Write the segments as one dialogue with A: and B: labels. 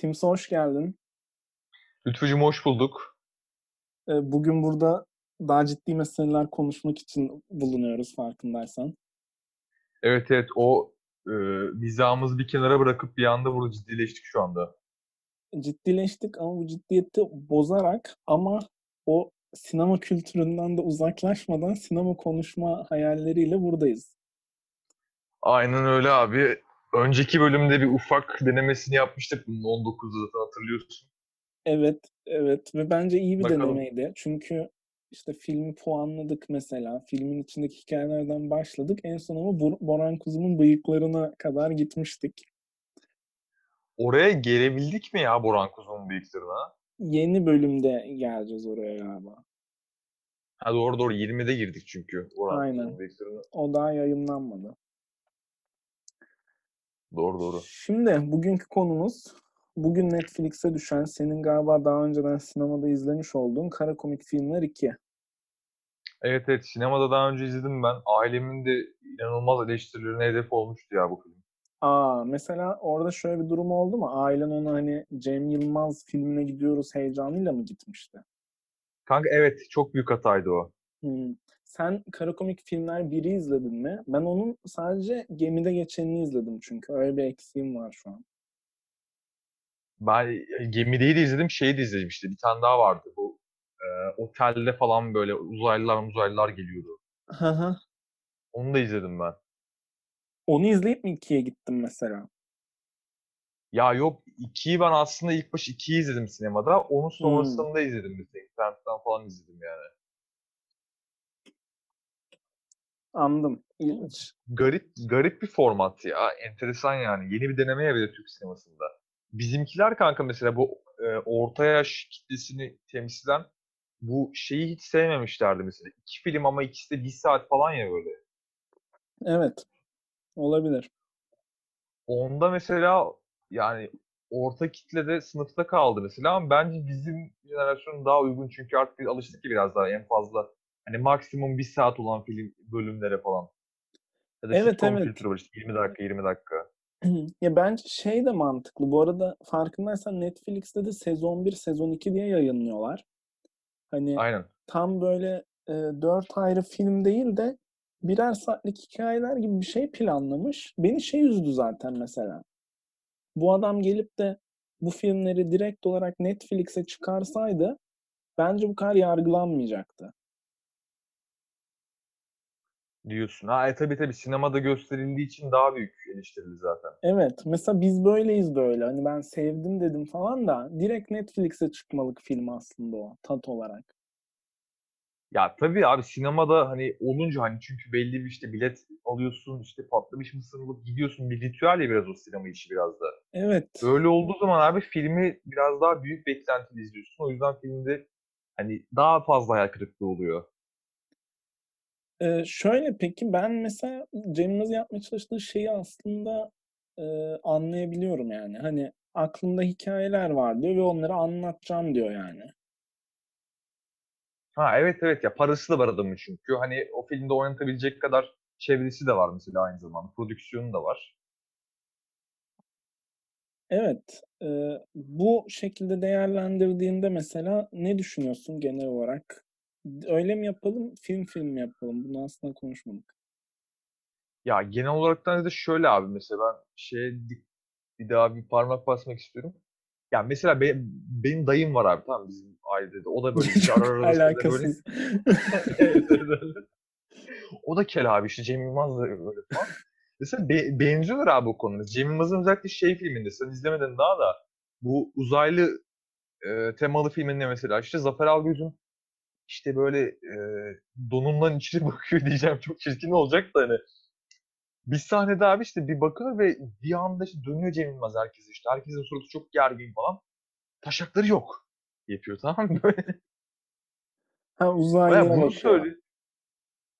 A: Timsah hoş geldin.
B: Lütfücüm hoş bulduk.
A: Ee, Bugün burada daha ciddi meseleler konuşmak için bulunuyoruz farkındaysan.
B: Evet evet o e, mizahımızı bir kenara bırakıp bir anda burada ciddileştik şu anda.
A: Ciddileştik ama bu ciddiyeti bozarak ama o sinema kültüründen de uzaklaşmadan sinema konuşma hayalleriyle buradayız.
B: Aynen öyle abi. Önceki bölümde bir ufak denemesini yapmıştık bunun 19'da zaten hatırlıyorsun.
A: Evet, evet ve bence iyi bir
B: Bakalım.
A: denemeydi. Çünkü işte filmi puanladık mesela. Filmin içindeki hikayelerden başladık. En son ama Bor- Boran Kuzum'un bıyıklarına kadar gitmiştik.
B: Oraya gelebildik mi ya Boran Kuzum'un bıyıklarına?
A: Yeni bölümde geleceğiz oraya galiba.
B: Ha doğru doğru 20'de girdik çünkü Boran
A: Aynen.
B: Kuzum'un bıyıklarına.
A: O daha yayınlanmadı.
B: Doğru doğru.
A: Şimdi bugünkü konumuz bugün Netflix'e düşen senin galiba daha önceden sinemada izlemiş olduğun Kara Komik Filmler 2.
B: Evet evet sinemada daha önce izledim ben. Ailemin de inanılmaz eleştirilerine hedef olmuştu ya bu film.
A: Aa mesela orada şöyle bir durum oldu mu? Ailen ona hani Cem Yılmaz filmine gidiyoruz heyecanıyla mı gitmişti?
B: Kanka evet çok büyük hataydı o.
A: Hmm. Sen Kara Komik Filmler 1'i izledin mi? Ben onun sadece gemide geçenini izledim çünkü. Öyle bir eksiğim var şu an.
B: Ben e, gemideyi de izledim, şeyi de izledim işte. Bir tane daha vardı bu. e, otelde falan böyle uzaylılar uzaylılar geliyordu.
A: Hı hı.
B: Onu da izledim ben.
A: Onu izleyip mi 2'ye gittim mesela?
B: Ya yok ikiyi ben aslında ilk baş ikiyi izledim sinemada. Onun sonrasında izledim mesela. İnternetten falan izledim yani.
A: Anladım. İlginç.
B: Garip garip bir format ya. Enteresan yani. Yeni bir deneme ya bir de Türk sinemasında. Bizimkiler kanka mesela bu e, orta yaş kitlesini temsilen bu şeyi hiç sevmemişlerdi mesela. İki film ama ikisi de bir saat falan ya böyle.
A: Evet. Olabilir.
B: Onda mesela yani orta kitlede sınıfta kaldı mesela ama bence bizim jenerasyon daha uygun çünkü artık biz alıştık ki biraz daha en fazla hani maksimum bir saat olan film bölümlere falan. Ya da
A: Evet,
B: sitcom
A: evet.
B: var işte 20 dakika 20 dakika.
A: Ya bence şey de mantıklı. Bu arada farkındaysan Netflix'te de sezon 1, sezon 2 diye yayınlıyorlar. Hani
B: Aynen.
A: tam böyle e, dört ayrı film değil de birer saatlik hikayeler gibi bir şey planlamış. Beni şey üzdü zaten mesela. Bu adam gelip de bu filmleri direkt olarak Netflix'e çıkarsaydı bence bu kadar yargılanmayacaktı.
B: Diyorsun. Ha e, tabii tabii sinemada gösterildiği için daha büyük eleştirili zaten.
A: Evet, mesela biz böyleyiz böyle. Hani ben sevdim dedim falan da direkt Netflix'e çıkmalık film aslında o tat olarak.
B: Ya tabii abi sinemada hani olunca hani çünkü belli bir işte bilet alıyorsun işte patlamış mısır alıp gidiyorsun bir ritüel ya biraz o sinema işi biraz da.
A: Evet.
B: Öyle olduğu zaman abi filmi biraz daha büyük beklentiyle izliyorsun. O yüzden filmde hani daha fazla hayal kırıklığı oluyor.
A: Ee, şöyle peki ben mesela Cem Yılmaz'ın yapmaya çalıştığı şeyi aslında e, anlayabiliyorum yani. Hani aklımda hikayeler var diyor ve onları anlatacağım diyor yani.
B: Ha evet evet ya parası da var adamın çünkü. Hani o filmde oynatabilecek kadar çevresi de var mesela aynı zamanda. Prodüksiyonu da var.
A: Evet, e, bu şekilde değerlendirdiğinde mesela ne düşünüyorsun genel olarak? Öyle mi yapalım, film film mi yapalım? Bunu aslında konuşmadık.
B: Ya genel olarak da şöyle abi mesela ben dik- bir daha bir parmak basmak istiyorum. Ya mesela be- benim dayım var abi tamam bizim ailede de. O da böyle işte ara ara böyle
A: alakasız.
B: Evet, evet, evet. O da kel abi işte Cem Yılmaz da öyle falan. Mesela be- benziyorlar abi o konuda. Cem Yılmaz'ın özellikle şey filminde sen izlemedin daha da bu uzaylı e, temalı filminde mesela işte Zafer Algöz'ün işte böyle e, donundan içine bakıyor diyeceğim çok çirkin olacak da hani bir sahnede abi işte bir bakıyor ve bir anda işte dönüyor Cem Yılmaz herkese işte herkesin suratı çok gergin falan taşakları yok yapıyor tamam mı böyle
A: Ha
B: Baya
A: uzaylıya
B: bunu söyle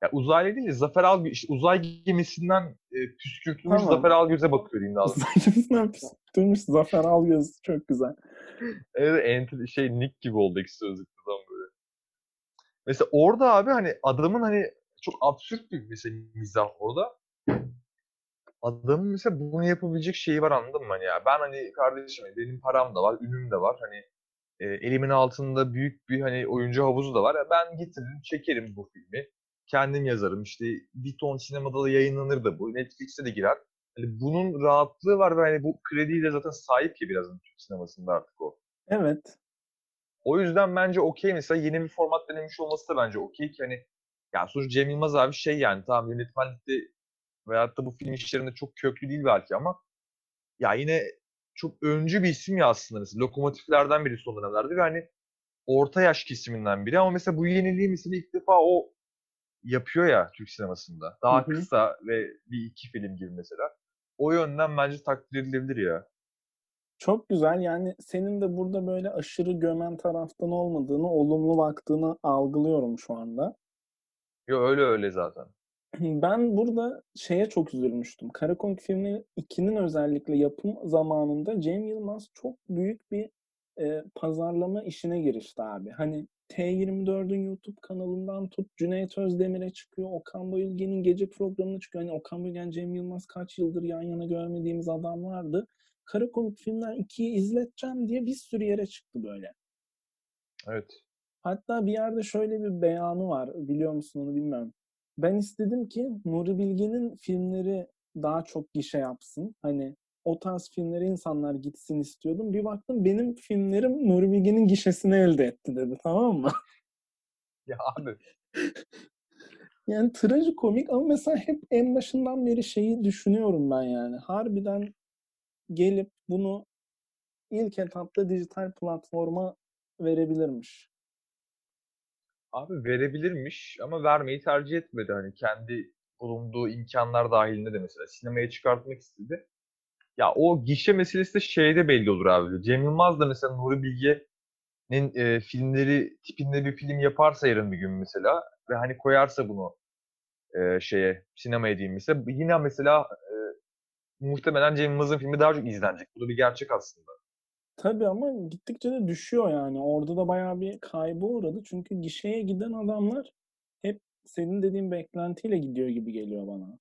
B: ya uzaylı değil de Zafer Algöz işte uzay gemisinden e, püskürtülmüş
A: Tamam.
B: Zafer Algöz'e bakıyor diyeyim daha doğrusu.
A: Uzaylı'nın püskürtülmüş Zafer Algöz. Çok güzel.
B: Evet, enter, şey Nick gibi oldu ikisi sözlükte tam böyle. Mesela orada abi hani adamın hani çok absürt bir mesela mizah orada. adamın mesela bunu yapabilecek şeyi var anladın mı? Hani ya ben hani kardeşim benim param da var, ünüm de var. Hani e, elimin altında büyük bir hani oyuncu havuzu da var. Ben getiririm, çekerim bu filmi. Kendim yazarım. İşte bir ton sinemada da yayınlanır da bu. Netflix'e de girer. Hani bunun rahatlığı var ve hani bu krediyi de zaten sahip ki biraz Türk sinemasında artık o.
A: Evet.
B: O yüzden bence okey mesela yeni bir format denemiş olması da bence okey ki hani yani sonuçta Cem Yılmaz abi şey yani tamam yönetmenlikte veyahut da bu film işlerinde çok köklü değil belki ama ya yine çok öncü bir isim ya aslında mesela. Lokomotiflerden biri son dönemlerde ve hani orta yaş kesiminden biri ama mesela bu yeniliği mesela ilk defa o yapıyor ya Türk sinemasında. Daha
A: Hı hı.
B: kısa ve bir iki film gibi mesela. O yönden bence takdir edilebilir ya.
A: Çok güzel. Yani senin de burada böyle aşırı gömen taraftan olmadığını, olumlu baktığını algılıyorum şu anda.
B: Yo öyle öyle zaten.
A: Ben burada şeye çok üzülmüştüm. Karakonk filmi 2'nin özellikle yapım zamanında Cem Yılmaz çok büyük bir e, pazarlama işine girişti abi. Hani T24'ün YouTube kanalından tut Cüneyt Özdemir'e çıkıyor. Okan Bayülgen'in gece programına çıkıyor. Hani Okan Bayülgen, Cem Yılmaz kaç yıldır yan yana görmediğimiz adamlardı. Karakomik filmler 2'yi izleteceğim diye bir sürü yere çıktı böyle.
B: Evet.
A: Hatta bir yerde şöyle bir beyanı var. Biliyor musun onu bilmiyorum. Ben istedim ki Nuri Bilge'nin filmleri daha çok gişe yapsın. Hani o tarz filmlere insanlar gitsin istiyordum. Bir baktım benim filmlerim Nuri Bilge'nin gişesini elde etti dedi. Tamam mı?
B: Ya abi
A: Yani trajikomik ama mesela hep en başından beri şeyi düşünüyorum ben yani. Harbiden gelip bunu ilk etapta dijital platforma verebilirmiş.
B: Abi verebilirmiş ama vermeyi tercih etmedi. Hani kendi bulunduğu imkanlar dahilinde de mesela sinemaya çıkartmak istedi. Ya o gişe meselesi de şeyde belli olur abi. Cem Yılmaz da mesela Nuri Bilge'nin e, filmleri tipinde bir film yaparsa yarın bir gün mesela ve hani koyarsa bunu e, şeye sinemaya diyeyim mesela yine mesela muhtemelen Cem Yılmaz'ın filmi daha çok izlenecek. Bu da bir gerçek aslında.
A: Tabii ama gittikçe de düşüyor yani. Orada da bayağı bir kaybı uğradı. Çünkü gişeye giden adamlar hep senin dediğin beklentiyle gidiyor gibi geliyor bana.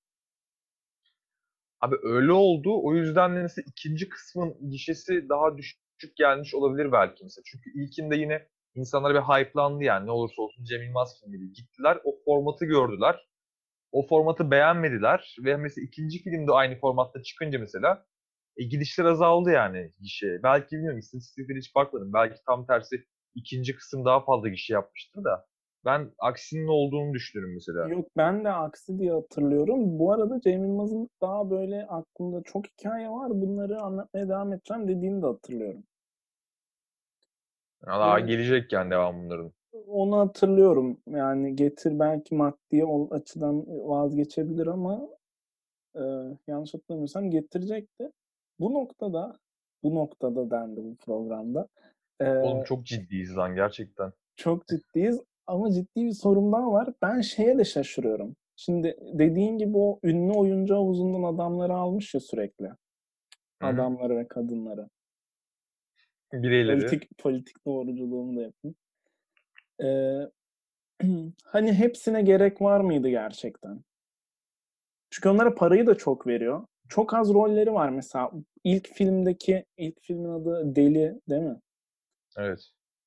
B: Abi öyle oldu. O yüzden de mesela ikinci kısmın gişesi daha düşük gelmiş olabilir belki mesela. Çünkü ilkinde yine insanlar bir hype'landı yani ne olursa olsun Cem Yılmaz filmiydi. Gittiler o formatı gördüler. O formatı beğenmediler ve mesela ikinci filmde aynı formatta çıkınca mesela e, gidişler azaldı yani gişe. Belki bilmiyorum istatistiklere hiç bakmadım. Belki tam tersi ikinci kısım daha fazla gişe yapmıştır da. Ben aksinin olduğunu düşünüyorum mesela.
A: Yok ben de aksi diye hatırlıyorum. Bu arada Cem Yılmaz'ın daha böyle aklımda çok hikaye var. Bunları anlatmaya devam edeceğim dediğini de hatırlıyorum.
B: Daha
A: Yani
B: gelecek yani devam bunların.
A: Onu hatırlıyorum. Yani getir belki maddi açıdan vazgeçebilir ama e, yanlış hatırlamıyorsam getirecekti. Bu noktada bu noktada dendi bu programda. E,
B: Oğlum çok ciddiyiz lan gerçekten.
A: çok ciddiyiz ama ciddi bir sorum daha var. Ben şeye de şaşırıyorum. Şimdi dediğin gibi o ünlü oyuncu havuzundan adamları almış ya sürekli.
B: Hı hı.
A: Adamları ve kadınları.
B: Bireyleri.
A: Politik politik doğruculuğumu da yapayım. Ee, hani hepsine gerek var mıydı gerçekten? Çünkü onlara parayı da çok veriyor. Çok az rolleri var mesela. İlk filmdeki, ilk filmin adı Deli değil mi?
B: Evet.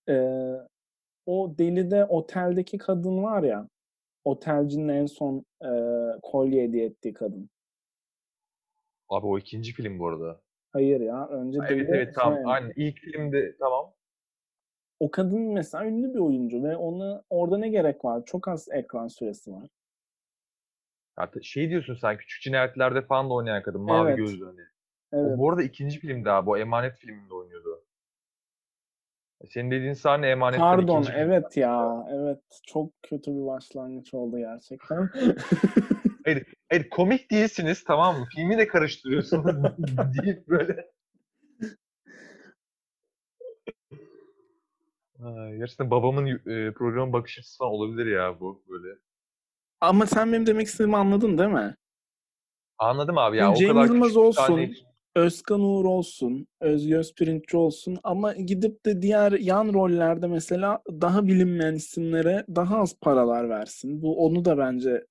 A: Ee, o Deli'de oteldeki kadın var ya, otelcinin en son e, kolye hediye ettiği kadın.
B: Abi o ikinci film bu arada.
A: Hayır ya, önce
B: Ha, Evet
A: Deli
B: evet tamam.
A: sonra
B: Aynen. İlk filmde tamam.
A: O kadın mesela ünlü bir oyuncu ve ona orada ne gerek var? Çok az ekran süresi var.
B: Hatta şey diyorsun sen küçük cinayetlerde falan da oynayan kadın. Mavi
A: Evet,
B: gözlü hani.
A: evet.
B: O bu arada ikinci filmde abi. O Emanet filminde oynuyordu. Senin dediğin sahne Emanet'ten
A: Pardon, evet ya, evet. Çok kötü bir başlangıç oldu gerçekten.
B: Hayır, hayır komik değilsiniz tamam mı? Filmi de karıştırıyorsunuz deyip böyle. Ha, gerçekten babamın e, programın bakış açısı falan olabilir ya bu böyle.
A: Ama sen benim demek istediğimi anladın değil mi?
B: Anladım abi ya
A: Yani
B: o
A: Cem
B: kadar
A: Yılmaz olsun,
B: sahne
A: Özkan Uğur olsun, Özge Özpirinççi olsun ama gidip de diğer yan rollerde mesela daha bilinmeyen isimlere daha az paralar versin. Bu onu da bence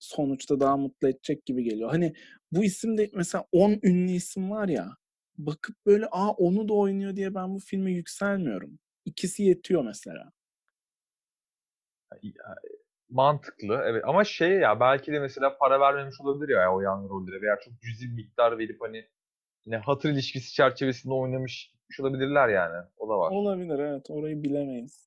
A: sonuçta daha mutlu edecek gibi geliyor. Hani bu isimde mesela 10 ünlü isim var ya bakıp böyle aa onu da oynuyor diye ben bu filme yükselmiyorum. İkisi yetiyor mesela.
B: Mantıklı evet ama şey ya belki de mesela para vermemiş olabilir ya o yan rollere veya çok cüzi miktar verip hani yine hatır ilişkisi çerçevesinde oynamış olabilirler yani. O da var.
A: Olabilir evet orayı bilemeyiz.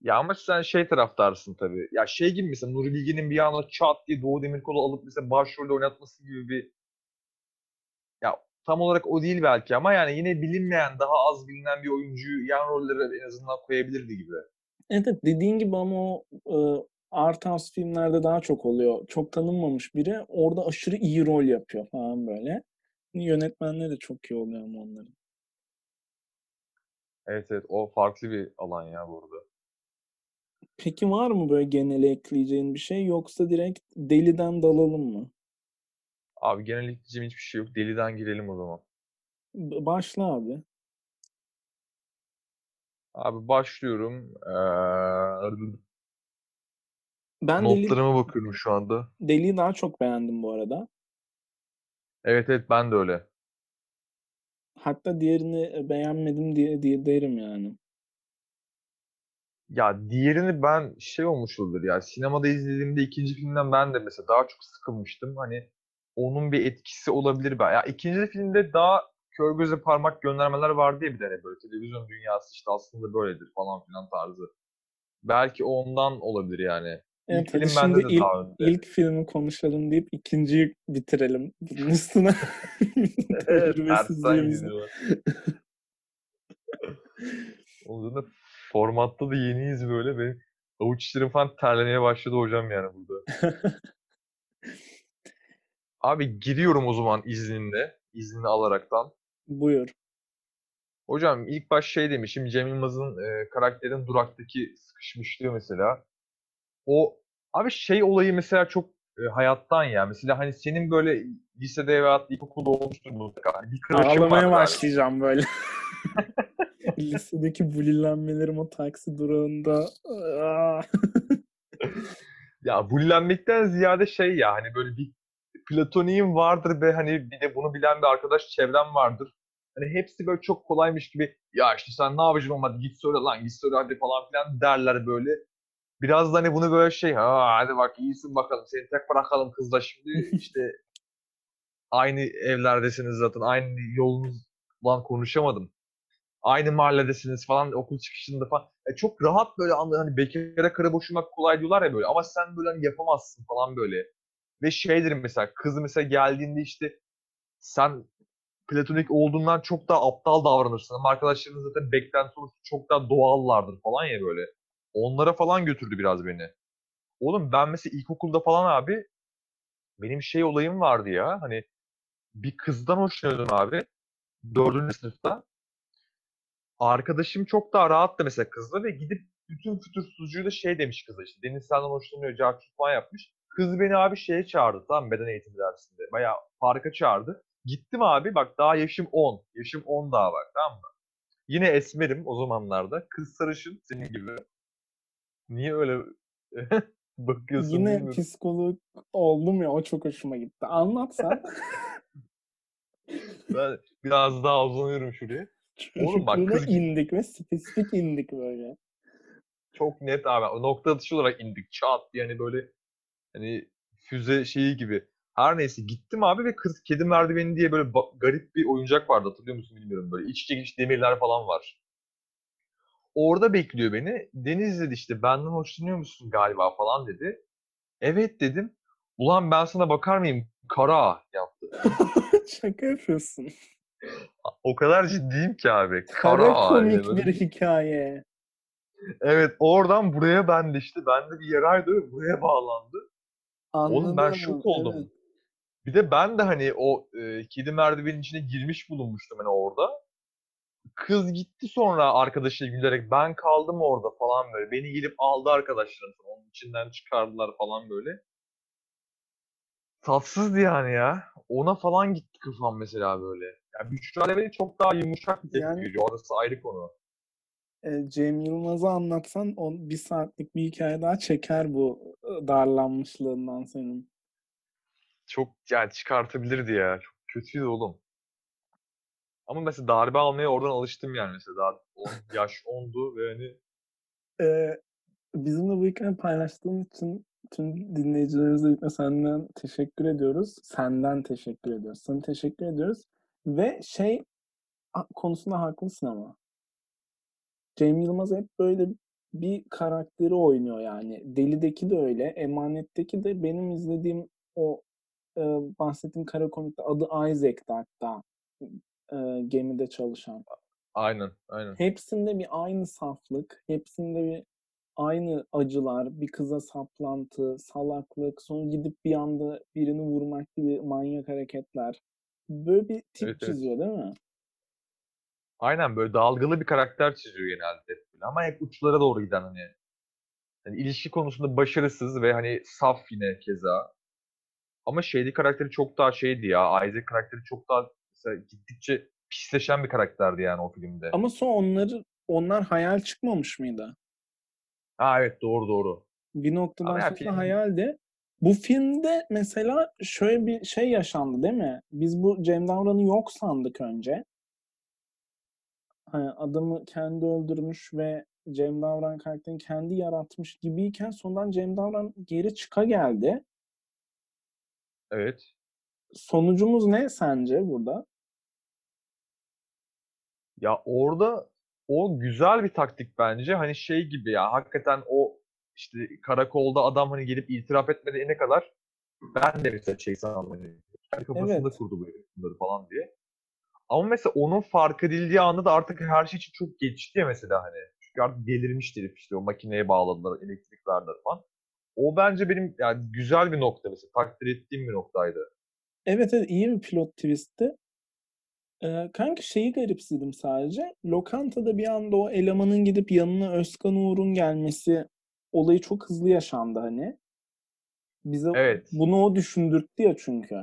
B: Ya ama sen şey taraftarsın tabii. Ya şey gibi mesela Nuri Bilge'nin bir anda çat diye Doğu Demirkol'u alıp mesela başrolde oynatması gibi bir ya tam olarak o değil belki ama yani yine bilinmeyen, daha az bilinen bir oyuncuyu yan rollere en azından koyabilirdi gibi.
A: Evet dediğin gibi ama o e, art house filmlerde daha çok oluyor. Çok tanınmamış biri orada aşırı iyi rol yapıyor falan böyle. Yönetmenleri de çok iyi oluyor ama onların.
B: Evet evet o farklı bir alan ya burada.
A: Peki var mı böyle genele ekleyeceğin bir şey yoksa direkt deliden dalalım mı?
B: Abi genel ekleyeceğim hiçbir şey yok. Deliden girelim o zaman.
A: Başla abi.
B: Abi başlıyorum. Ee...
A: Ben
B: Notlarıma Deli... bakıyorum şu anda.
A: Deli'yi daha çok beğendim bu arada.
B: Evet evet ben de öyle.
A: Hatta diğerini beğenmedim diye, diye derim yani.
B: Ya diğerini ben şey olmuş olabilir ya sinemada izlediğimde ikinci filmden ben de mesela daha çok sıkılmıştım. Hani onun bir etkisi olabilir. Ben. Ya ikinci filmde daha kör göze parmak göndermeler vardı diye bir tane böyle televizyon dünyası işte aslında böyledir falan filan tarzı. Belki ondan olabilir yani.
A: Evet, ilk film şimdi de ilk, daha önde. ilk filmi konuşalım deyip ikinciyi bitirelim. Bunun üstüne
B: evet, Onun da formatta da yeniyiz böyle. Benim avuç içlerim falan terlemeye başladı hocam yani burada. Abi giriyorum o zaman izninle. İznini alaraktan.
A: Buyur.
B: Hocam ilk baş şey demişim. Cem Yılmaz'ın e, karakterin duraktaki sıkışmışlığı mesela. O abi şey olayı mesela çok e, hayattan ya. Mesela hani senin böyle lisede veya ilkokulda olmuştur mutlaka. Hani
A: bir Ağlamaya başlayacağım böyle. Lisedeki bulilenmelerim o taksi durağında.
B: ya bulilenmekten ziyade şey ya hani böyle bir platoniğim vardır ve hani bir de bunu bilen bir arkadaş çevrem vardır. Hani hepsi böyle çok kolaymış gibi ya işte sen ne yapacaksın olmadı git söyle lan git söyle hadi falan filan derler böyle. Biraz da hani bunu böyle şey ha hadi bak iyisin bakalım seni tek bırakalım kızla şimdi işte aynı evlerdesiniz zaten aynı yolunuz lan konuşamadım. Aynı mahalledesiniz falan okul çıkışında falan. E çok rahat böyle hani bekara kara boşumak kolay diyorlar ya böyle ama sen böyle hani yapamazsın falan böyle. Ve şeydir mesela kız mesela geldiğinde işte sen platonik olduğundan çok daha aptal davranırsın. Ama arkadaşların zaten beklenti olursa çok daha doğallardır falan ya böyle. Onlara falan götürdü biraz beni. Oğlum ben mesela ilkokulda falan abi benim şey olayım vardı ya hani bir kızdan hoşlanıyordum abi. Dördüncü sınıfta. Arkadaşım çok daha rahattı mesela kızla ve gidip bütün fütursuzcuyu da şey demiş kıza işte. Deniz senden hoşlanıyor, cartut falan yapmış. Kız beni abi şeye çağırdı tamam beden eğitimi dersinde. Bayağı parka çağırdı. Gittim abi bak daha yaşım 10. Yaşım 10 daha bak tamam mı? Yine esmerim o zamanlarda. Kız sarışın senin gibi. Niye öyle bakıyorsun
A: Yine bilmiyorum. psikolog oldum ya o çok hoşuma gitti. Anlat sen.
B: ben biraz daha uzanıyorum şuraya. Oğlum bak
A: kız... indik ve spesifik indik böyle.
B: Çok net abi. Nokta atışı olarak indik. Çat yani böyle hani füze şeyi gibi. Her neyse gittim abi ve kız kedi merdiveni diye böyle garip bir oyuncak vardı hatırlıyor musun bilmiyorum böyle iç çekiç demirler falan var. Orada bekliyor beni. Deniz dedi işte benden hoşlanıyor musun galiba falan dedi. Evet dedim. Ulan ben sana bakar mıyım? Kara yaptı.
A: Şaka yapıyorsun.
B: O kadar ciddiyim ki abi.
A: Kara, Kara komik yani. bir hikaye.
B: Evet oradan buraya ben de işte bende bir yaraydı buraya bağlandı. Anladım. Oğlum ben şok oldum. Evet. Bir de ben de hani o e, kedi merdivenin içine girmiş bulunmuştum hani orada. Kız gitti sonra arkadaşıyla gülerek ben kaldım orada falan böyle. Beni gelip aldı arkadaşlarım. Onun içinden çıkardılar falan böyle. Tatsızdı yani ya. Ona falan gitti kafam mesela böyle. Yani Büşra Levent'i çok daha yumuşak bir tepki yani, veriyor. Orası ayrı konu.
A: E, Cem Yılmaz'ı anlatsan on bir saatlik bir hikaye daha çeker bu e, darlanmışlığından senin.
B: Çok yani çıkartabilirdi ya. Çok kötüydü oğlum. Ama mesela darbe almaya oradan alıştım yani mesela. Daha on, yaş 10'du ve hani
A: Ee, bizimle bu hikayeyi paylaştığın için tüm dinleyicilerimize ilk senden teşekkür ediyoruz. Senden teşekkür ediyoruz. Sana teşekkür ediyoruz. Ve şey konusunda haklısın ama. Cem Yılmaz hep böyle bir karakteri oynuyor yani. Deli'deki de öyle. Emanet'teki de benim izlediğim o e, bahsettiğim kara komikte adı Isaac'ti hatta. E, gemide çalışan.
B: aynen aynen.
A: Hepsinde bir aynı saflık, hepsinde bir aynı acılar, bir kıza saplantı, salaklık, sonra gidip bir anda birini vurmak gibi manyak hareketler. Böyle bir tip
B: Evet, evet.
A: çiziyor değil mi?
B: Aynen böyle dalgalı bir karakter çiziyor genelde. Ama hep uçlara doğru giden hani. hani ilişki konusunda başarısız ve hani saf yine keza. Ama şeydi karakteri çok daha şeydi ya. Isaac karakteri çok daha mesela gittikçe pisleşen bir karakterdi yani o filmde.
A: Ama sonra onları onlar hayal çıkmamış mıydı?
B: Ha evet doğru doğru.
A: Bir noktadan
B: Ama
A: sonra
B: film-
A: hayaldi. Bu filmde mesela şöyle bir şey yaşandı değil mi? Biz bu Cem Davran'ı yok sandık önce. Hani adamı kendi öldürmüş ve Cem Davran karakterini kendi yaratmış gibiyken sonradan Cem Davran geri çıka geldi.
B: Evet.
A: Sonucumuz ne sence burada?
B: Ya orada o güzel bir taktik bence. Hani şey gibi ya hakikaten o işte karakolda adam hani gelip itiraf etmediğine kadar ben de mesela şey sandım hani kendi kafasında
A: Evet.
B: kurdu bu bunları falan diye. Ama mesela onun fark edildiği anda da artık her şey için çok geçti ya mesela hani. Çünkü artık delirmiş herif işte o makineye bağladılar, elektrik verdiler falan. O bence benim yani güzel bir nokta mesela. Takdir ettiğim bir noktaydı.
A: Evet evet iyi bir plot twistti. Ee, kanka şeyi garipsedim sadece. Lokantada bir anda o elemanın gidip yanına Özkan Uğur'un gelmesi olayı çok hızlı yaşandı hani. Bize
B: Evet.
A: bunu o düşündürttü ya çünkü.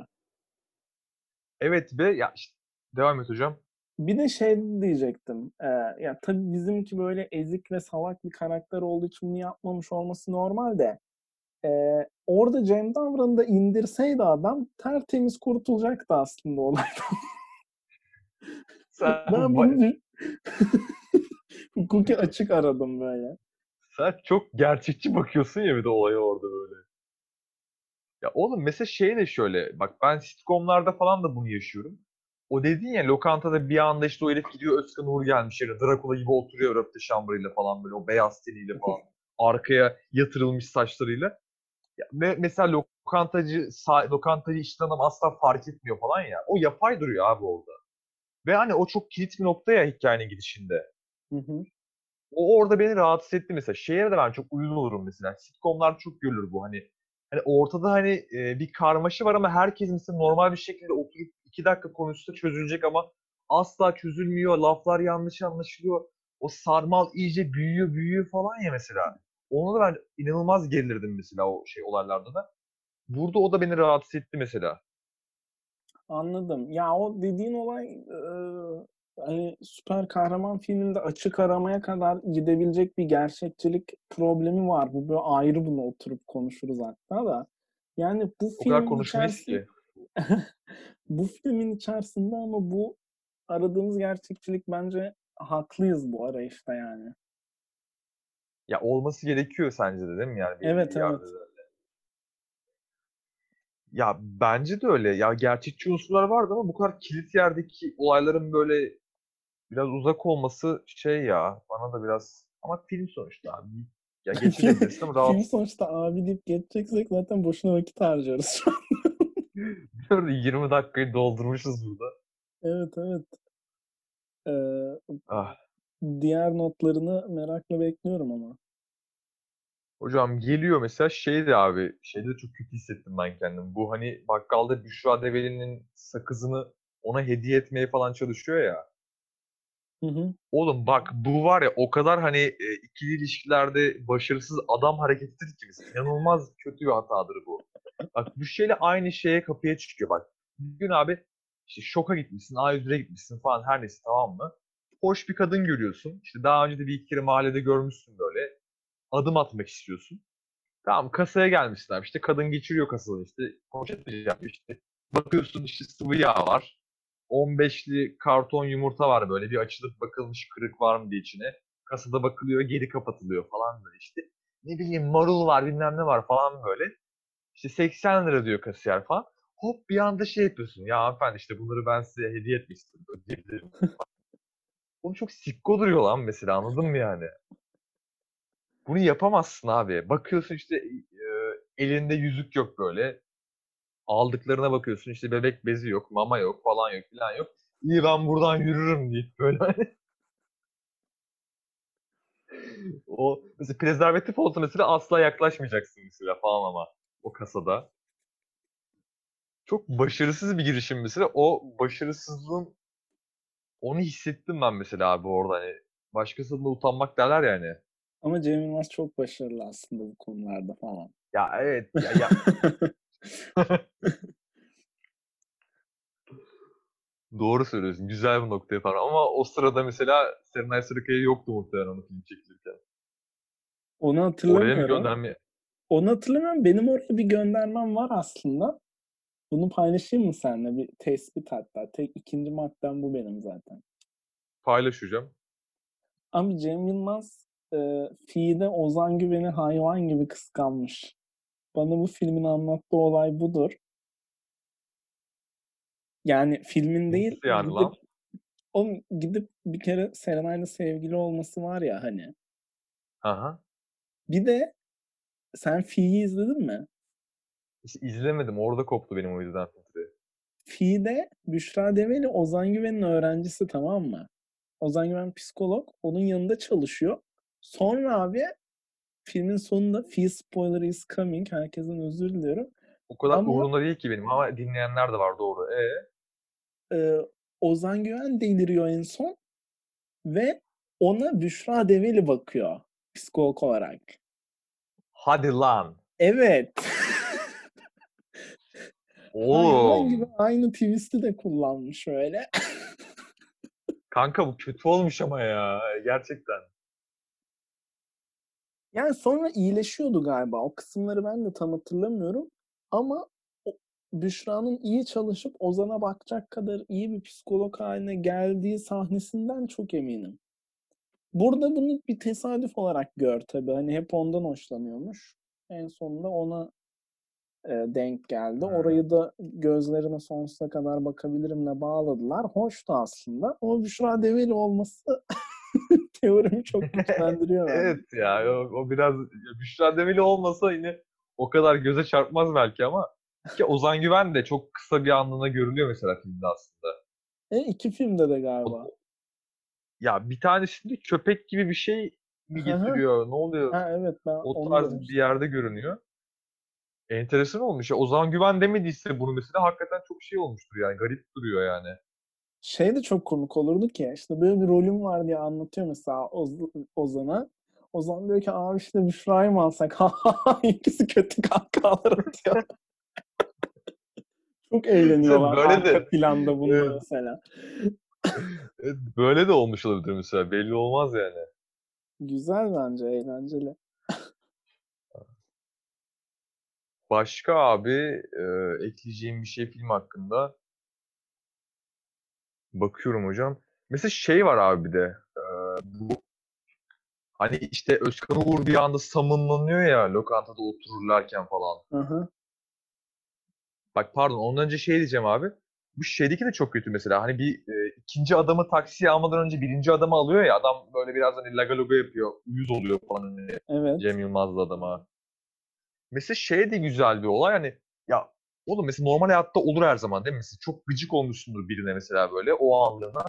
B: Evet ve ya işte devam et hocam.
A: Bir de şey diyecektim. Ee, ya tabii bizimki böyle ezik ve salak bir karakter olduğu için bunu yapmamış olması normal de. Ee, orada Cem Davran'ı da indirseydi adam tertemiz kurtulacaktı aslında olaydan.
B: Sen,
A: Ben bunu hukuki açık aradım böyle.
B: sen çok gerçekçi bakıyorsun ya bir de olaya orada böyle. Ya oğlum mesela şey de şöyle. Bak ben sitcomlarda falan da bunu yaşıyorum. O dediğin ya lokantada bir anda işte o herif gidiyor Özkan Uğur gelmiş yere. Drakula gibi oturuyor röpte şambrıyla falan böyle o beyaz teniyle falan. Arkaya yatırılmış saçlarıyla. Ya, ve mesela lokantacı, lokantacı işten adam asla fark etmiyor falan ya. O yapay duruyor abi orada. Ve hani o çok kilit bir nokta ya hikayenin gidişinde.
A: Hı hı.
B: O orada beni rahatsız etti mesela. Şeye de ben çok uyuz olurum mesela. Sitcomlar çok görülür bu hani. Hani ortada hani e, bir karmaşa var ama herkes mesela normal bir şekilde oturup iki dakika konuşsa çözülecek ama asla çözülmüyor. Laflar yanlış anlaşılıyor. O sarmal iyice büyüyor büyüyor falan ya mesela. Ona da ben inanılmaz gerilirdim mesela o şey olaylarda da. Burada o da beni rahatsız etti mesela.
A: Anladım. Ya o dediğin olay e, hani süper kahraman filminde açık aramaya kadar gidebilecek bir gerçekçilik problemi var. Bu böyle ayrı bunu oturup konuşuruz hatta da. Yani bu
B: O kadar
A: filmin
B: konuşmayız
A: içerisinde
B: ki.
A: Bu filmin içerisinde ama bu aradığımız gerçekçilik bence haklıyız bu arayışta yani.
B: Ya olması gerekiyor sence de değil mi yani? belli
A: Evet,
B: bir
A: evet.
B: de. Ya bence de öyle. Ya gerçekçi unsurlar vardı ama bu kadar kilit yerdeki olayların böyle biraz uzak olması şey ya bana da biraz ama film sonuçta abi. Ya geçebilirsin ama
A: Film sonuçta abi deyip geçeceksek zaten boşuna vakit harcarız şu an.
B: 20 dakikayı doldurmuşuz burada.
A: Evet evet. Ee,
B: Ah.
A: diğer notlarını merakla bekliyorum ama.
B: Hocam geliyor mesela şeydi abi. Şeyde de çok kötü hissettim ben kendimi. Bu hani bakkalda Büşra Develi'nin sakızını ona hediye etmeye falan çalışıyor ya.
A: Hı hı.
B: Oğlum bak bu var ya o kadar hani e, ikili ilişkilerde başarısız adam hareketidir ki mesela. İnanılmaz kötü bir hatadır bu. Bak bu şeyle aynı şeye kapıya çıkıyor bak. Bir gün abi işte şoka gitmişsin, A101'e gitmişsin falan her neyse tamam mı? hoş bir kadın görüyorsun. İşte daha önce de bir iki kere mahallede görmüşsün böyle. Adım atmak istiyorsun. Tamam kasaya gelmişsin abi. İşte kadın geçiriyor kasada işte. Poşet yapıyor işte. Bakıyorsun işte sıvı yağ var. 15'li karton yumurta var böyle. Bir açılıp bakılmış kırık var mı diye içine. Kasada bakılıyor geri kapatılıyor falan böyle işte. Ne bileyim marul var bilmem ne var falan böyle. İşte 80 lira diyor kasiyer falan. Hop bir anda şey yapıyorsun. Ya hanımefendi işte bunları ben size hediye. Ödeyebilirim. Oğlum çok sikko duruyor lan mesela anladın mı yani? Bunu yapamazsın abi. Bakıyorsun işte e, elinde yüzük yok böyle. Aldıklarına bakıyorsun işte bebek bezi yok, mama yok falan yok falan yok. İyi ben buradan yürürüm deyip böyle hani. o mesela prezervatif olsa mesela asla yaklaşmayacaksın mesela falan ama o kasada. Çok başarısız bir girişim mesela. O başarısızlığın onu hissettim ben mesela abi orada hani. Başkasından utanmak derler yani.
A: Ama Cem Yılmaz çok başarılı aslında bu konularda falan.
B: Ya evet. Ya, ya. Doğru söylüyorsun. Güzel bir noktaya falan. Ama o sırada mesela Serenay Sarıkaya yoktu muhtemelen onu film çekilirken.
A: Onu
B: Oraya mı
A: hatırlamıyorum.
B: gönderme?
A: Onu hatırlamıyorum. Benim oraya bir göndermem var aslında. Bunu paylaşayım mı seninle? Bir tespit hatta. Tek ikinci maddem bu benim zaten.
B: Paylaş hocam.
A: Abi Cem Yılmaz e, Fi'de Ozan Güven'i hayvan gibi kıskanmış. Bana bu filmin anlattığı olay budur. Yani filmin değil
B: Nasıl yani
A: gidip
B: lan?
A: o gidip bir kere Serenay'la sevgili olması var ya hani.
B: Aha.
A: Bir de sen Fi'yi izledin mi?
B: İzlemedim. Orada koptu benim o yüzden filtre.
A: Fi'de Büşra Develi Ozan Güven'in öğrencisi tamam mı? Ozan Güven psikolog. Onun yanında çalışıyor. Sonra abi filmin sonunda Fi spoiler is coming. Herkesten özür diliyorum.
B: O kadar
A: Ama-
B: umurumda değil ki benim ama dinleyenler de var doğru. E
A: Ee, Ozan Güven deliriyor en son ve ona Büşra Develi bakıyor psikolog olarak.
B: Hadi lan.
A: Evet. Hayvan gibi aynı twist'i de kullanmış öyle.
B: Kanka bu kötü olmuş ama ya. Gerçekten.
A: Yani sonra iyileşiyordu galiba. O kısımları ben de tam hatırlamıyorum. Ama Büşra'nın iyi çalışıp Ozan'a bakacak kadar iyi bir psikolog haline geldiği sahnesinden çok eminim. Burada bunu bir tesadüf olarak gör tabii. Hani hep ondan hoşlanıyormuş. En sonunda ona e, denk geldi.
B: Hmm.
A: Orayı da gözlerine sonsuza kadar bakabilirimle bağladılar. Hoştu aslında. Ama Büşra Develi olması teorimi çok güçlendiriyor.
B: Evet ya o, o biraz Büşra Develi olmasa yine o kadar göze çarpmaz belki ama ki Ozan Güven de çok kısa bir anlığına görülüyor mesela filmde aslında.
A: E, iki filmde de galiba.
B: Ya bir tanesinde köpek gibi bir şey mi getiriyor? Ne oluyor?
A: Ha evet ben
B: O tarz bir yerde görünüyor. Enteresan olmuş. Ya Ozan Güven demediyse bunu mesela hakikaten çok şey olmuştur yani. Garip duruyor yani.
A: Şey de çok komik olurdu ki işte böyle bir rolüm var diye anlatıyor mesela Oz- Ozan'a. Ozan diyor ki abi işte Büşra'yı mı alsak? İkisi kötü kahkahalar atıyor. çok eğleniyorlar
B: böyle
A: arka
B: de-
A: planda bunu mesela.
B: Evet, Böyle de olmuş olabilir mesela. Belli olmaz yani.
A: Güzel bence eğlenceli.
B: Başka abi e, ekleyeceğim bir şey film hakkında. Bakıyorum hocam. Mesela şey var abi de. e, bu hani işte Özkan Uğur bir anda samınlanıyor ya lokantada otururlarken falan.
A: Aha.
B: Bak pardon ondan önce şey diyeceğim abi. Bu şeydeki de çok kötü mesela. Hani bir e, ikinci adamı taksiye almadan önce birinci adamı alıyor ya. Adam böyle biraz hani laga loga yapıyor. Uyuz oluyor falan. Hani
A: Evet.
B: Cem Yılmaz'lı adama. Mesela şey de güzel bir olay. Hani ya oğlum mesela normal hayatta olur her zaman değil mi? Mesela çok gıcık olmuşsundur birine mesela böyle o anlığına.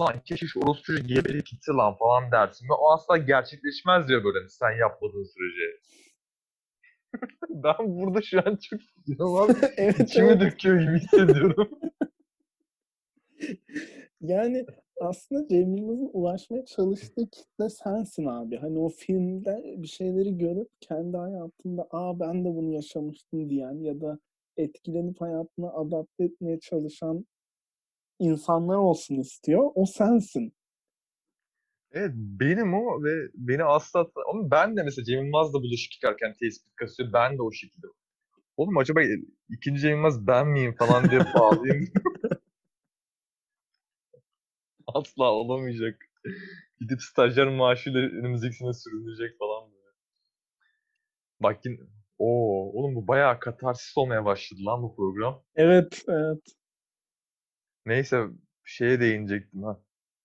B: Lan keşke şu orospu geberip gitse lan falan dersin. Ve o asla gerçekleşmez diyor böyle hani sen yapmadığın sürece. ben burada şu an çok inanılmaz
A: evet,
B: içimi
A: evet.
B: döküyor gibi hissediyorum.
A: Yani aslında Cem Yılmaz'ın ulaşmaya çalıştığı kitle sensin abi. Hani o filmde bir şeyleri görüp kendi hayatında aa ben de bunu yaşamıştım diyen ya da etkilenip hayatına adapte etmeye çalışan insanlar olsun istiyor. O sensin.
B: Evet benim o ve beni asla ama ben de mesela Cem Yılmaz'la bulaşık yıkarken tespit kasıyor. Ben de o şekilde. Oğlum acaba ikinci Cem Yılmaz ben miyim falan diye bağlayayım. Asla olamayacak. Gidip stajyer maaşıyla önümüzdeki sene sürünecek falan böyle. Bak yine... Oo, oğlum bu bayağı katarsis olmaya başladı lan bu program.
A: Evet, evet.
B: Neyse şeye değinecektim ha.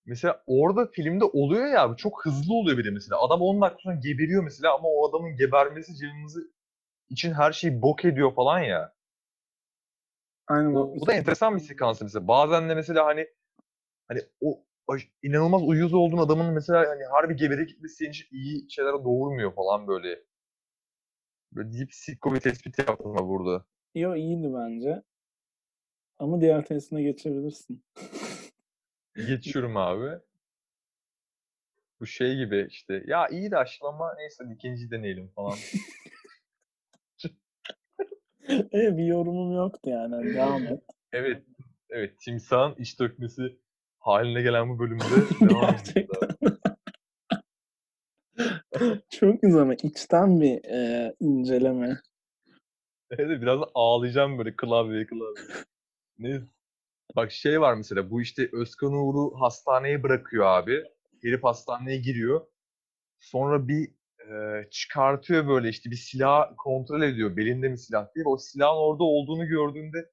B: Mesela orada filmde oluyor ya çok hızlı oluyor bir de mesela. Adam 10 dakika sonra geberiyor mesela ama o adamın gebermesi Cem'imizi için her şeyi bok ediyor falan ya.
A: Aynen.
B: O, o da enteresan bir sekans mesela. Bazen de mesela hani hani o inanılmaz uyuz olduğun adamın mesela hani harbi gebere gitmesi için iyi şeylere doğurmuyor falan böyle. Böyle deyip sikko bir tespit yaptım burada.
A: Yo iyiydi bence. Ama diğer testine geçebilirsin.
B: Geçiyorum abi. Bu şey gibi işte. Ya iyi de aşılama neyse ikinci deneyelim falan.
A: evet bir yorumum yoktu yani. Devam et.
B: Evet. Evet. Timsahın iç dökmesi haline gelen bu bölümde devam.
A: Çok güzel ama içten bir e, inceleme.
B: Evet biraz ağlayacağım böyle klavye klavye. Neyse. Bak şey var mesela bu işte Özkan Uğur'u hastaneye bırakıyor abi. Herif hastaneye giriyor. Sonra bir e, çıkartıyor böyle işte bir silah kontrol ediyor. Belinde mi silah diye. O silahın orada olduğunu gördüğünde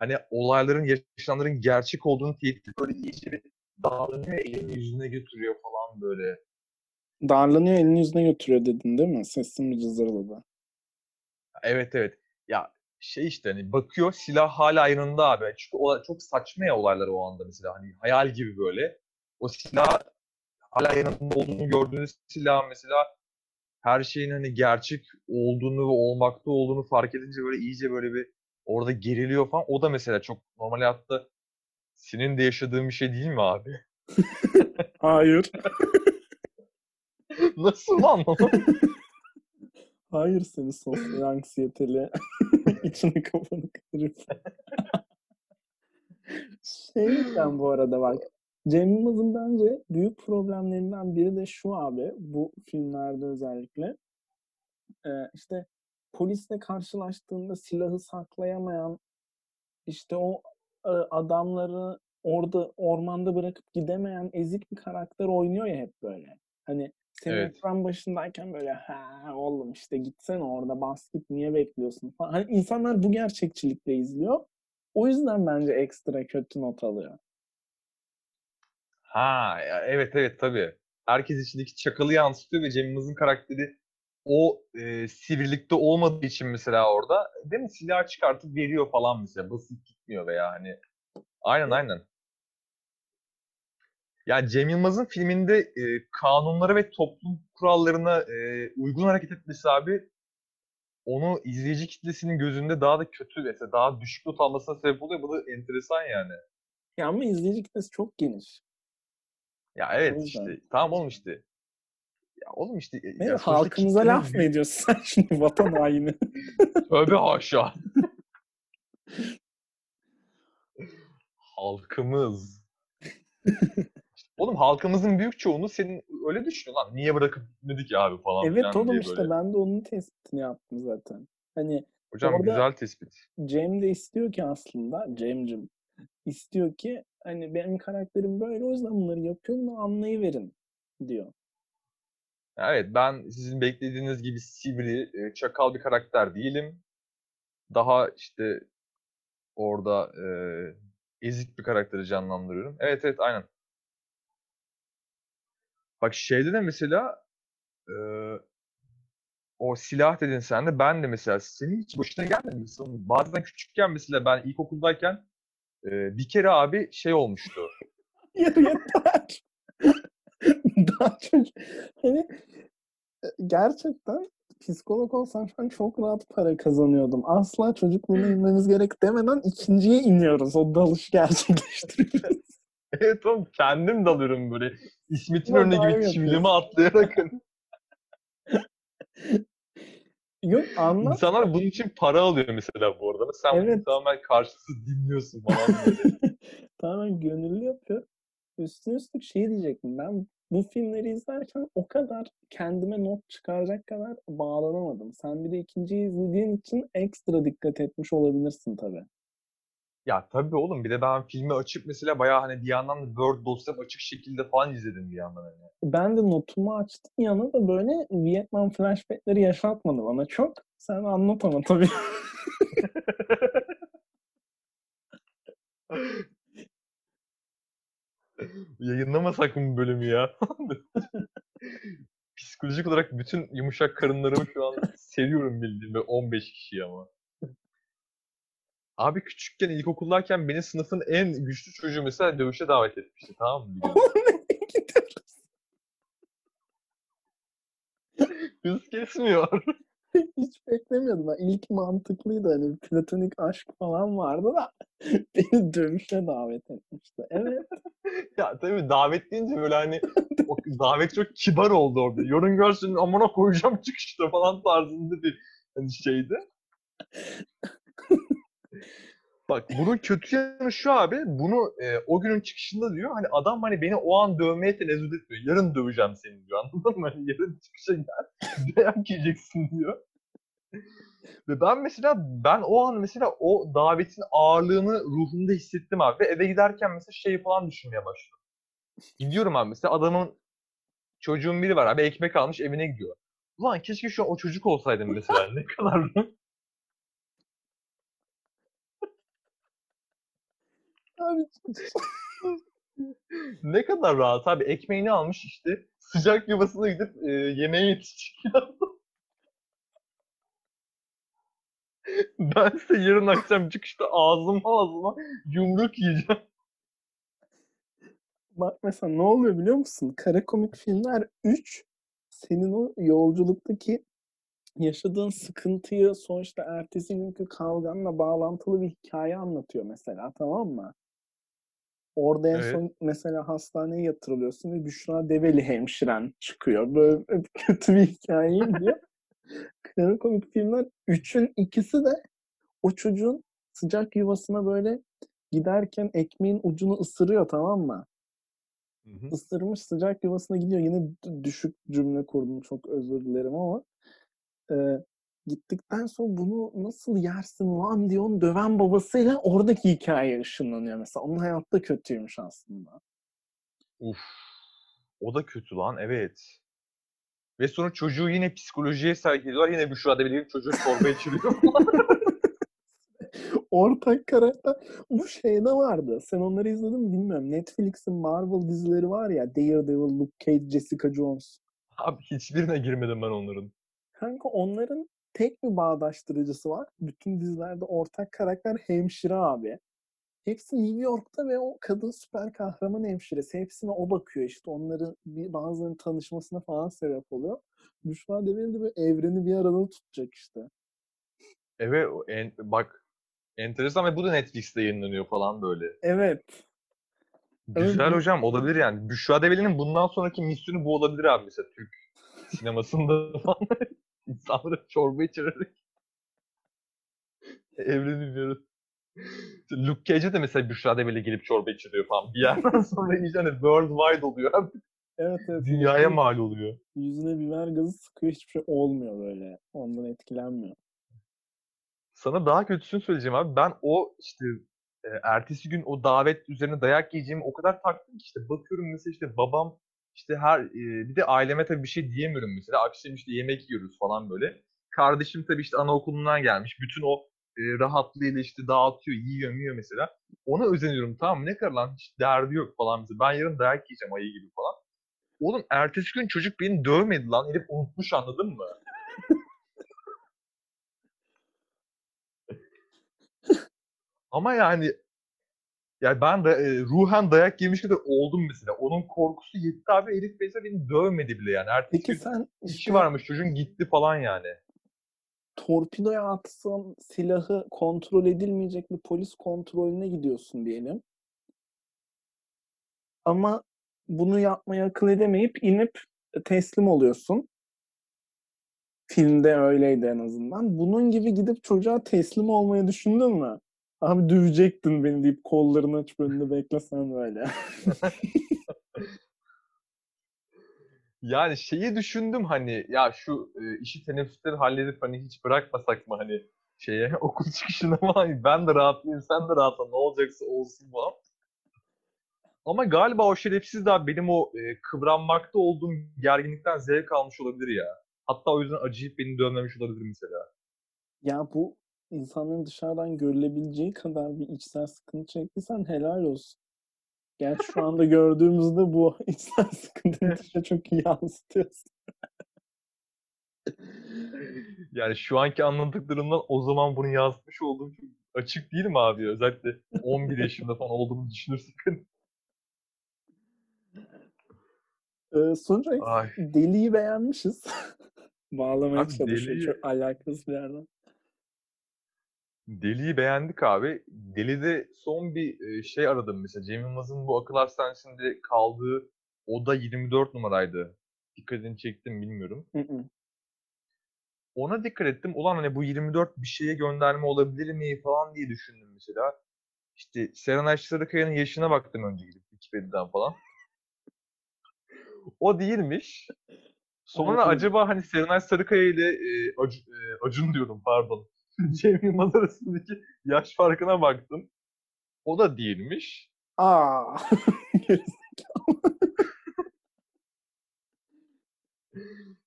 B: hani olayların yaşananların gerçek olduğunu teyit böyle iyice bir darlanıyor elini yüzüne götürüyor falan böyle.
A: Darlanıyor elini yüzüne götürüyor dedin değil mi? Sesin bir cızırladı.
B: Evet evet. Ya şey işte hani bakıyor silah hala yanında abi. Çünkü o, çok saçma ya olaylar o anda mesela hani hayal gibi böyle. O silah hala yanında olduğunu gördüğünüz silah mesela her şeyin hani gerçek olduğunu ve olmakta olduğunu fark edince böyle iyice böyle bir orada geriliyor falan. O da mesela çok normal hayatta senin de yaşadığın bir şey değil mi abi?
A: Hayır.
B: Nasıl lan?
A: Hayır seni sosyal anksiyeteli içini kafanı kırıp. şey diyeceğim bu arada bak. Cem Yılmaz'ın bence büyük problemlerinden biri de şu abi. Bu filmlerde özellikle. Ee, işte polisle karşılaştığında silahı saklayamayan işte o e, adamları orada ormanda bırakıp gidemeyen ezik bir karakter oynuyor ya hep böyle. Hani senin evet. ekran başındayken böyle ha oğlum işte gitsene orada bas git niye bekliyorsun falan. Hani insanlar bu gerçekçilikle izliyor. O yüzden bence ekstra kötü not alıyor.
B: Ha evet evet tabii. Herkes içindeki çakalı yansıtıyor ve Cem Yılmaz'ın karakteri o e, sivrilikte olmadığı için mesela orada değil mi silah çıkartıp veriyor falan mesela basit gitmiyor veya hani aynen aynen. Yani Cem Yılmaz'ın filminde e, kanunlara ve toplum kurallarına e, uygun hareket etmesi abi onu izleyici kitlesinin gözünde daha da kötü mesela daha düşük not almasına sebep oluyor. Bu da enteresan yani.
A: Ya ama izleyici kitlesi çok geniş.
B: Ya evet işte. Tamam oğlum işte. Ya oğlum işte.
A: Ne, ya halkımıza laf mı ediyorsun sen şimdi vatan haini?
B: Tövbe haşa. Halkımız. Oğlum halkımızın büyük çoğunu senin öyle düşünüyor lan. Niye bırakıp gitmedik abi falan.
A: Evet oğlum işte böyle. ben de onun tespitini yaptım zaten. Hani
B: Hocam güzel tespit.
A: Cem de istiyor ki aslında Cem'cim istiyor ki hani benim karakterim böyle o yüzden bunları yapıyorum da anlayıverin diyor.
B: Evet ben sizin beklediğiniz gibi sivri, çakal bir karakter değilim. Daha işte orada e, ezik bir karakteri canlandırıyorum. Evet evet aynen. Bak şeyde de mesela e, o silah dedin sen de ben de mesela senin hiç başına gelmedi mi? Bazen küçükken mesela ben ilkokuldayken e, bir kere abi şey olmuştu.
A: Yeter. Daha çocuk. Hani gerçekten psikolog olsam şu an çok rahat para kazanıyordum. Asla çocukluğuna inmemiz gerek demeden ikinciye iniyoruz. O dalış gerçekleştiriyoruz.
B: evet oğlum kendim dalıyorum böyle. İsmet'in önüne gibi çivilimi atlayarak.
A: Yok anlat.
B: İnsanlar bunun için para alıyor mesela bu arada. Sen evet. bunu tamamen karşısız dinliyorsun falan
A: tamamen gönüllü yapıyor. Üstüne üstlük şey diyecektim ben bu filmleri izlerken o kadar kendime not çıkaracak kadar bağlanamadım. Sen bir de ikinciyi izlediğin için ekstra dikkat etmiş olabilirsin tabii.
B: Ya tabii oğlum bir de ben filmi açıp mesela bayağı hani bir yandan da Word dosyam açık şekilde falan izledim bir yandan hani.
A: Ben de notumu açtım yana da böyle Vietnam flashbackleri yaşatmadı bana çok. Sen anlat ama tabii.
B: Yayınlamasak mı bu bölümü ya? Psikolojik olarak bütün yumuşak karınlarımı şu an seviyorum bildiğim ve 15 kişi ama. Abi küçükken ilkokuldayken beni sınıfın en güçlü çocuğu mesela dövüşe davet etmişti tamam mı? Hız kesmiyor.
A: Hiç beklemiyordum. Ben. İlk mantıklıydı hani platonik aşk falan vardı da beni dövüşe davet etmişti. Evet.
B: ya tabii davet deyince böyle hani o davet çok kibar oldu orada. Yorun görsün amına koyacağım çıkışta falan tarzında bir hani şeydi. Bak bunun kötü yanı şu abi. Bunu e, o günün çıkışında diyor. Hani adam hani beni o an dövmeye tenezzül etmiyor. Yarın döveceğim seni diyor. Anladın mı? Hani yarın çıkışa gel. Dayak yiyeceksin diyor. Ve ben mesela ben o an mesela o davetin ağırlığını ruhumda hissettim abi. Ve eve giderken mesela şey falan düşünmeye başladım. Gidiyorum abi mesela adamın çocuğun biri var abi ekmek almış evine gidiyor. Ulan keşke şu an o çocuk olsaydım mesela. ne kadar
A: Abi
B: ne kadar rahat abi. Ekmeğini almış işte. Sıcak yuvasına gidip e, yemeğe yetişecek ben ise yarın akşam çıkışta ağzıma ağzıma yumruk yiyeceğim.
A: Bak mesela ne oluyor biliyor musun? Kara komik filmler 3 senin o yolculuktaki yaşadığın sıkıntıyı sonuçta ertesi günkü kavganla bağlantılı bir hikaye anlatıyor mesela tamam mı? Orada en
B: Evet.
A: son mesela hastaneye yatırılıyorsun ve Büşra Develi hemşiren çıkıyor. Böyle kötü bir hikaye diyor. Komik filmler üçün ikisi de o çocuğun sıcak yuvasına böyle giderken ekmeğin ucunu ısırıyor tamam mı?
B: Hı hı.
A: Isırmış sıcak yuvasına gidiyor. Yine düşük cümle kurdum çok özür dilerim ama e, gittikten sonra bunu nasıl yersin lan diye onu döven babasıyla oradaki hikaye ışınlanıyor mesela. Onun hayatta kötüymüş aslında.
B: Uf. O da kötü lan evet. Ve sonra çocuğu yine psikolojiye sevk ediyorlar. Yine Büşra Develeri çocuğu çorba içiriyor.
A: Ortak karakter. Bu şeyde vardı. Sen onları izledin mi bilmiyorum. Netflix'in Marvel dizileri var ya. Daredevil, Luke Cage, Jessica Jones.
B: Abi hiçbirine girmedim ben onların.
A: Kanka onların tek bir bağdaştırıcısı var. Bütün dizilerde ortak karakter hemşire abi. Hepsi New York'ta ve o kadın süper kahraman hemşiresi. Hepsine o bakıyor işte. Onların bir, bazılarının tanışmasına falan sebep oluyor. Büşra Develi de böyle evreni bir arada tutacak işte.
B: Evet en, bak enteresan ve bu da Netflix'te yayınlanıyor falan böyle.
A: Evet.
B: Güzel
A: Evet.
B: hocam olabilir yani. Büşra Develi'nin bundan sonraki misyonu bu olabilir abi mesela Türk sinemasında falan. İnsanlara çorba içirerek İşte Luke Cage'e de mesela Büşra Develi gelip çorba içiriyor falan. Bir yerden sonra iyice hani worldwide oluyor abi.
A: Evet evet.
B: Dünyaya mal oluyor.
A: Yüzüne biber gazı sıkıyor. Hiçbir şey olmuyor böyle. Ondan etkilenmiyor.
B: Sana daha kötüsünü söyleyeceğim abi. Ben o işte e, ertesi gün o davet üzerine dayak yiyeceğimi o kadar taktım ki işte bakıyorum mesela işte babam işte her e, bir de aileme tabii bir şey diyemiyorum mesela. Akşam işte yemek yiyoruz falan böyle. Kardeşim tabii işte anaokulundan gelmiş. Bütün o e, rahatlığıyla işte dağıtıyor, yiyor, yiyor mesela. Ona özeniyorum tamam? Ne kadar lan hiç derdi yok falan mesela. Ben yarın dayak yiyeceğim ayı gibi falan. Oğlum ertesi gün çocuk beni dövmedi lan. Herif unutmuş anladın mı? Ama yani ya ben de e, ruhen dayak yemiş kadar oldum mesela. Onun korkusu yetti abi. Herif mesela beni dövmedi bile yani. Ertesi
A: Peki sen
B: işi
A: işte
B: varmış çocuğun gitti falan yani.
A: torpidoya atsın silahı kontrol edilmeyecek bir polis kontrolüne gidiyorsun diyelim. Ama bunu yapmaya akıl edemeyip inip teslim oluyorsun. Filmde öyleydi en azından. Bunun gibi gidip çocuğa teslim olmayı düşündün mü? Abi dövecektin beni deyip kollarını açıp önünde beklesen böyle.
B: Yani şeyi düşündüm hani ya şu e, işi teneffüsleri halledip hani hiç bırakmasak mı hani şeye okul çıkışına falan ben de rahatlayayım sen de rahatla ne olacaksa olsun falan. Ama galiba o şerefsiz daha benim o e, kıvranmakta olduğum gerginlikten zevk almış olabilir ya. Hatta o yüzden acıyıp beni dövmemiş olabilir mesela.
A: Ya bu insanların dışarıdan görülebileceği kadar bir içsel sıkıntı çektiysen helal olsun. Gerçi şu anda gördüğümüzde bu içsel sıkıntıyı dışa çok iyi yansıtıyorsun.
B: Yani şu anki anlattıklarımdan o zaman bunu yansıtmış olduğum çok açık değil mi abi? Özellikle 11 yaşımda falan olduğumu düşünürsek.
A: Ee, sonuç olarak. Deli'yi beğenmişiz. Bağlamaya
B: Abi
A: çalışıyor.
B: Deli'yi-
A: Çok alakasız bir yerden.
B: Deli'yi beğendik abi. Deli'de son bir şey aradım mesela. Cem Yılmaz'ın bu akıl hastanesinde kaldığı oda 24 numaraydı. Dikkatini çektim bilmiyorum.
A: Hı hı.
B: Ona dikkat ettim. Ulan hani bu 24 bir şeye gönderme olabilir mi falan diye düşündüm mesela. İşte Serenay Sarıkaya'nın yaşına baktım önce gidip Wikipedia'dan falan. O değilmiş. Sonra acaba hani Serenay Sarıkaya ile e, Ac- e, Acun diyorum pardon. Cem Yılmaz arasındaki yaş farkına baktım. O da değilmiş.
A: Aa.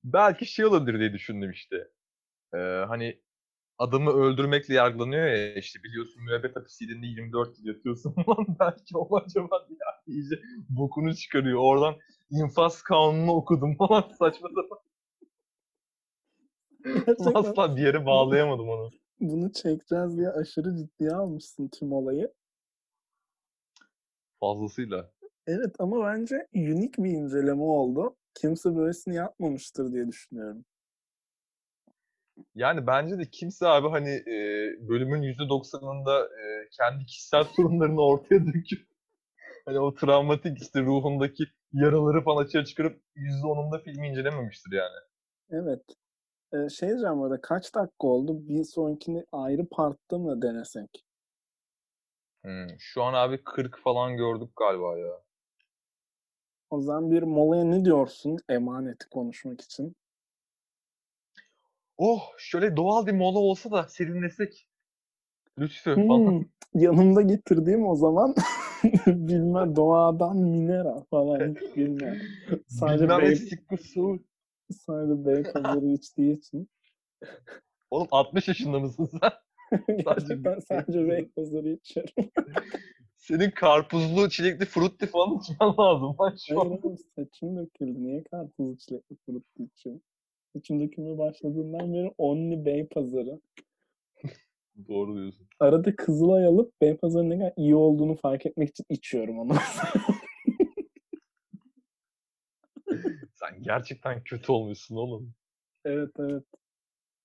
B: Belki şey olabilir diye düşündüm işte. Ee, hani adamı öldürmekle yargılanıyor ya işte biliyorsun müebbet hapis yedinde 24 yıl yatıyorsun falan belki o acaba ya iyice bokunu çıkarıyor. Oradan infaz kanunu okudum falan saçma sapan. Asla bir yere bağlayamadım onu.
A: Bunu çekeceğiz diye aşırı ciddiye almışsın tüm olayı.
B: Fazlasıyla.
A: Evet ama bence unik bir inceleme oldu. Kimse böylesini yapmamıştır diye düşünüyorum.
B: Yani bence de kimse abi hani e, bölümün %90'ında e, kendi kişisel sorunlarını ortaya döküp hani o travmatik işte ruhundaki yaraları falan açığa çıkarıp %10'unda filmi incelememiştir yani.
A: Evet. Ee, şey diyeceğim orada kaç dakika oldu? Bir sonrakini ayrı partta mı denesek?
B: Hmm, Şu an abi 40 falan gördük galiba ya.
A: O zaman bir molaya ne diyorsun emaneti konuşmak için?
B: Oh şöyle doğal bir mola olsa da serinlesek. Lütfen falan.
A: Hmm, yanımda getirdiğim o zaman bilmem doğadan minera falan hiç bilmem. Sadece
B: Bilmem ne
A: bey,
B: siktir su.
A: sadece Beypazarı içtiği için.
B: Oğlum 60 yaşında mısın sen?
A: Gerçekten sadece Beypazarı içiyorum.
B: Senin karpuzlu, çilekli, frutti falan içmen lazım lan şu an.
A: saçım döküldü. Niye karpuzlu çilekli fırıttı içiyorum? Saçım dökülmeye başladığından beri Only Beypazarı.
B: Doğru diyorsun.
A: Arada Kızılay alıp Beypazarı'nın ne kadar iyi olduğunu fark etmek için içiyorum onu.
B: Sen gerçekten kötü olmuşsun oğlum.
A: evet evet.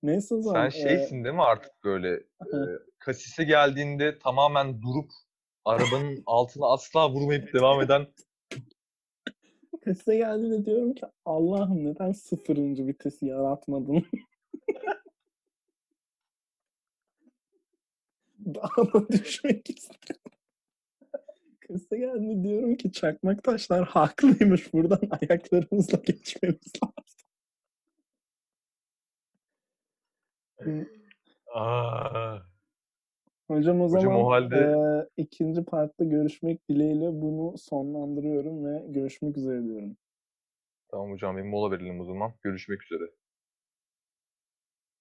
A: Neyse o zaman.
B: Sen şeysin değil mi artık böyle e, kasise geldiğinde tamamen durup arabanın altına asla vurmayıp devam eden
A: Kasise geldiğinde diyorum ki Allah'ım neden sıfırıncı vitesi yaratmadın? Daha da düşmek istiyorum. Kasise geldiğinde diyorum ki çakmak taşlar haklıymış. Buradan ayaklarımızla geçmemiz lazım.
B: Aa,
A: Hocam o
B: Hocam
A: zaman
B: o halde-
A: eee, ikinci partta görüşmek dileğiyle bunu sonlandırıyorum ve görüşmek üzere diyorum.
B: tamam hocam bir mola verelim o zaman. Görüşmek üzere.